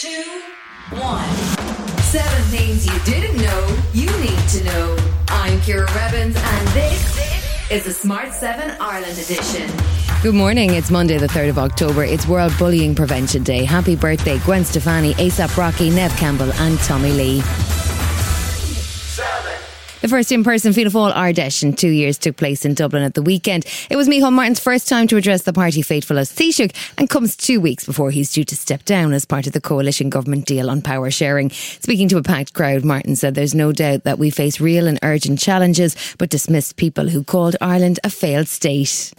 two, one. Seven things you didn't know you need to know. I'm Ciara Revins, and this is the Smart 7 Ireland edition. Good morning. It's Monday, the 3rd of October. It's World Bullying Prevention Day. Happy birthday, Gwen Stefani, ASAP Rocky, Neve Campbell, and Tommy Lee. The first in person Fianna Fáil Ard Fheis in two years took place in Dublin at the weekend. It was Micheál Martin's first time to address the party faithful as Taoiseach and comes two weeks before he's due to step down as part of the coalition government deal on power sharing. Speaking to a packed crowd, Martin said there's no doubt that we face real and urgent challenges, but dismissed people who called Ireland a failed state.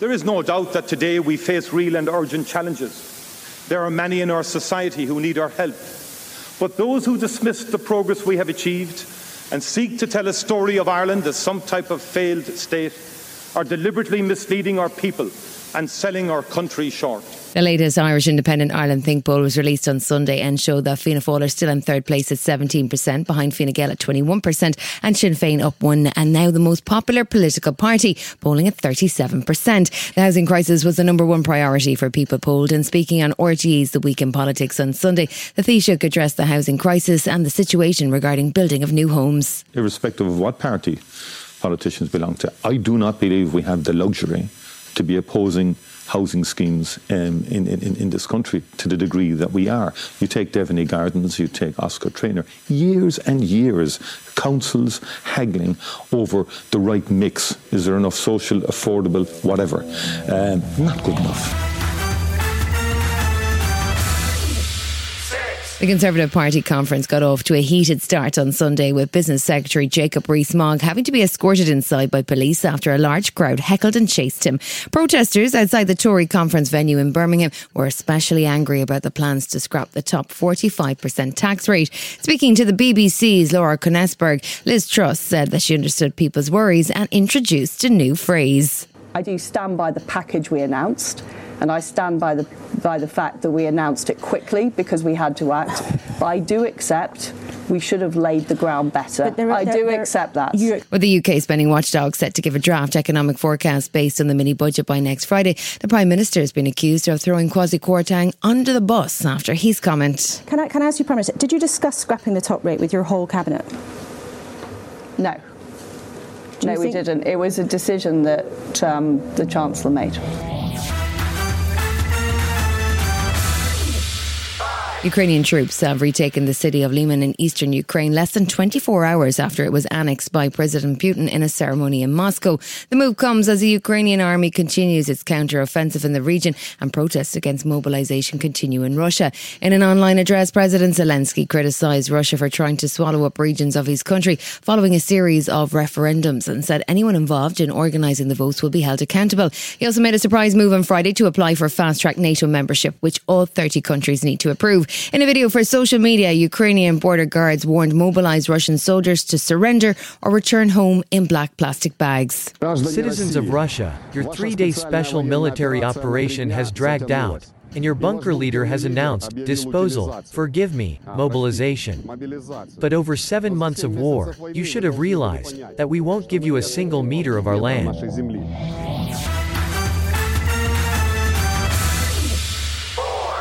There is no doubt that today we face real and urgent challenges. There are many in our society who need our help. But those who dismiss the progress we have achieved and seek to tell a story of Ireland as some type of failed state are deliberately misleading our people and selling our country short. The latest Irish Independent Ireland Think poll was released on Sunday and showed that Fianna Fáil are still in third place at 17%, behind Fine Gael at 21%, and Sinn Féin up one, and now the most popular political party, polling at 37%. The housing crisis was the number one priority for people polled, and speaking on RTE's The Week in Politics on Sunday, the Taoiseach addressed the housing crisis and the situation regarding building of new homes. Irrespective of what party politicians belong to, I do not believe we have the luxury to be opposing housing schemes um, in, in, in this country to the degree that we are. You take Devaney Gardens, you take Oscar Traynor, years and years, councils haggling over the right mix. Is there enough social, affordable, whatever? Um, not good enough. The Conservative Party conference got off to a heated start on Sunday with Business Secretary Jacob Rees-Mogg having to be escorted inside by police after a large crowd heckled and chased him. Protesters outside the Tory conference venue in Birmingham were especially angry about the plans to scrap the top 45% tax rate. Speaking to the BBC's Laura Kuenssberg, Liz Truss said that she understood people's worries and introduced a new phrase. I do stand by the package we announced, and I stand by the by the fact that we announced it quickly because we had to act. but I do accept we should have laid the ground better. there are- I there- do there- accept that. With the UK spending watchdog set to give a draft economic forecast based on the mini budget by next Friday, the Prime Minister has been accused of throwing Kwasi Kwarteng under the bus after his comment. Can I, can I ask you, Prime Minister, did you discuss scrapping the top rate with your whole cabinet? no. Do No, we think- didn't. It was a decision that um, the Chancellor made. Ukrainian troops have retaken the city of Liman in eastern Ukraine less than 24 hours after it was annexed by President Putin in a ceremony in Moscow. The move comes as the Ukrainian army continues its counter-offensive in the region and protests against mobilization continue in Russia. In an online address, President Zelensky criticized Russia for trying to swallow up regions of his country following a series of referendums and said anyone involved in organizing the votes will be held accountable. He also made a surprise move on Friday to apply for fast-track NATO membership, which all 30 countries need to approve. In a video for social media, Ukrainian border guards warned mobilized Russian soldiers to surrender or return home in black plastic bags. Citizens of Russia, your three day special military operation has dragged out, and your bunker leader has announced disposal, forgive me, mobilization. But over seven months of war, you should have realized that we won't give you a single meter of our land.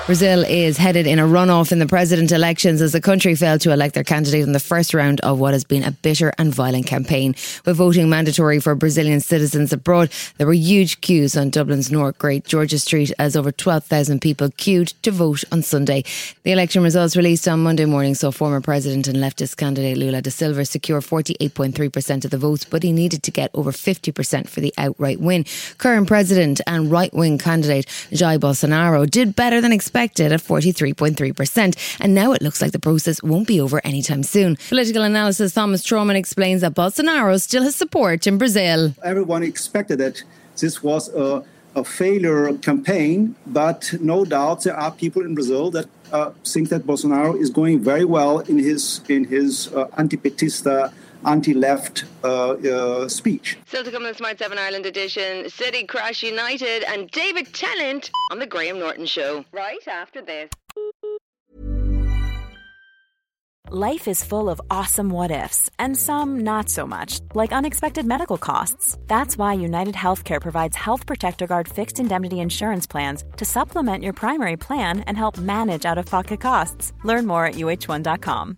Brazil is headed in a runoff in the president elections as the country failed to elect their candidate in the first round of what has been a bitter and violent campaign. With voting mandatory for Brazilian citizens abroad, there were huge queues on Dublin's North Great George's Street as over 12,000 people queued to vote on Sunday. The election results released on Monday morning saw former president and leftist candidate Lula da Silva secure 48.3% of the votes, but he needed to get over 50% for the outright win. Current president and right wing candidate Jair Bolsonaro did better than expected at 43.3%, and now it looks like the process won't be over anytime soon. Political analyst Thomas Traumann explains that Bolsonaro still has support in Brazil. everyone expected that this was a, a failure campaign, but no doubt there are people in Brazil that uh, think that Bolsonaro is going very well in his in his uh, anti-petista, anti-left uh, uh, speech. Still to come in the Smart 7 Ireland edition, City Crash United and David Tennant on the Graham Norton Show. Right after this. Life is full of awesome what ifs, and some not so much, like unexpected medical costs. That's why United Healthcare provides Health Protector Guard fixed indemnity insurance plans to supplement your primary plan and help manage out of pocket costs. Learn more at uh1.com.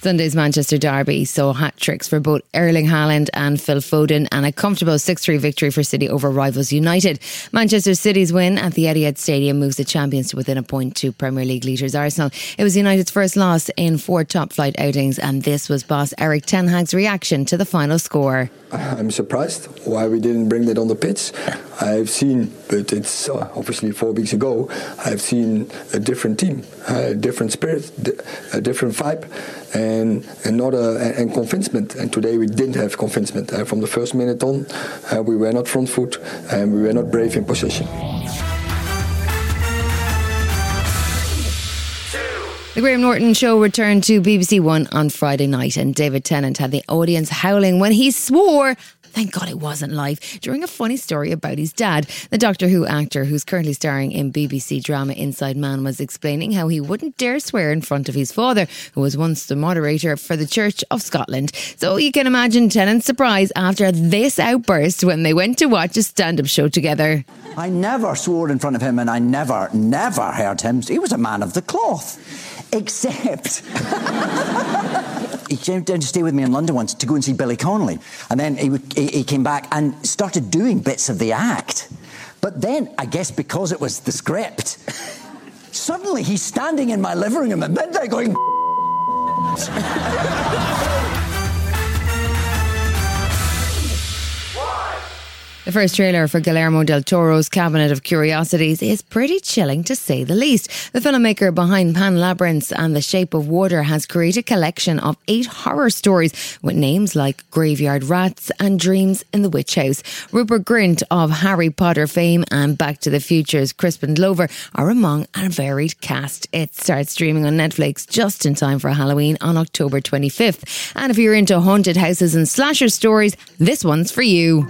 Sunday's Manchester Derby saw hat tricks for both Erling Haaland and Phil Foden and a comfortable 6 3 victory for City over rivals United. Manchester City's win at the Etihad Stadium moves the champions to within a point to Premier League leaders Arsenal. It was United's first loss in four top flight outings, and this was boss Erik Ten Hag's reaction to the final score. I'm surprised why we didn't bring that on the pitch. I've seen, but it's uh, obviously four weeks ago, I've seen a different team, a different spirit, a different vibe, and, and not a and convincement. And today we didn't have convincement. Uh, from the first minute on, uh, we were not front foot and we were not brave in possession. The Graham Norton show returned to BBC One on Friday night, and David Tennant had the audience howling when he swore. Thank God it wasn't live. During a funny story about his dad, the Doctor Who actor who's currently starring in BBC drama Inside Man was explaining how he wouldn't dare swear in front of his father, who was once the moderator for the Church of Scotland. So you can imagine Tennant's surprise after this outburst when they went to watch a stand up show together. I never swore in front of him and I never, never heard him. He was a man of the cloth. Except he came down to stay with me in London once to go and see Billy Connolly. And then he, he, he came back and started doing bits of the act. But then, I guess because it was the script, suddenly he's standing in my living room at midnight going, The first trailer for Guillermo del Toro's Cabinet of Curiosities is pretty chilling to say the least. The filmmaker behind Pan Labyrinth and The Shape of Water has created a collection of eight horror stories with names like Graveyard Rats and Dreams in the Witch House. Rupert Grint of Harry Potter fame and Back to the Future's Crispin Glover are among a varied cast. It starts streaming on Netflix just in time for Halloween on October 25th. And if you're into haunted houses and slasher stories, this one's for you.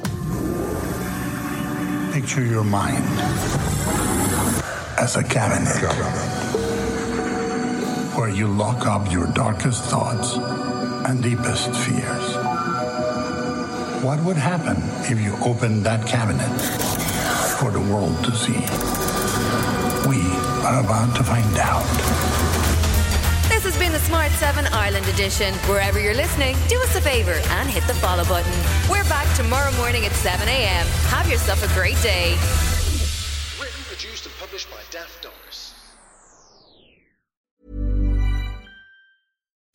Picture your mind as a cabinet where you lock up your darkest thoughts and deepest fears. What would happen if you opened that cabinet for the world to see? We are about to find out. The Smart 7 Ireland edition. Wherever you're listening, do us a favour and hit the follow button. We're back tomorrow morning at 7 a.m. Have yourself a great day.